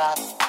I'd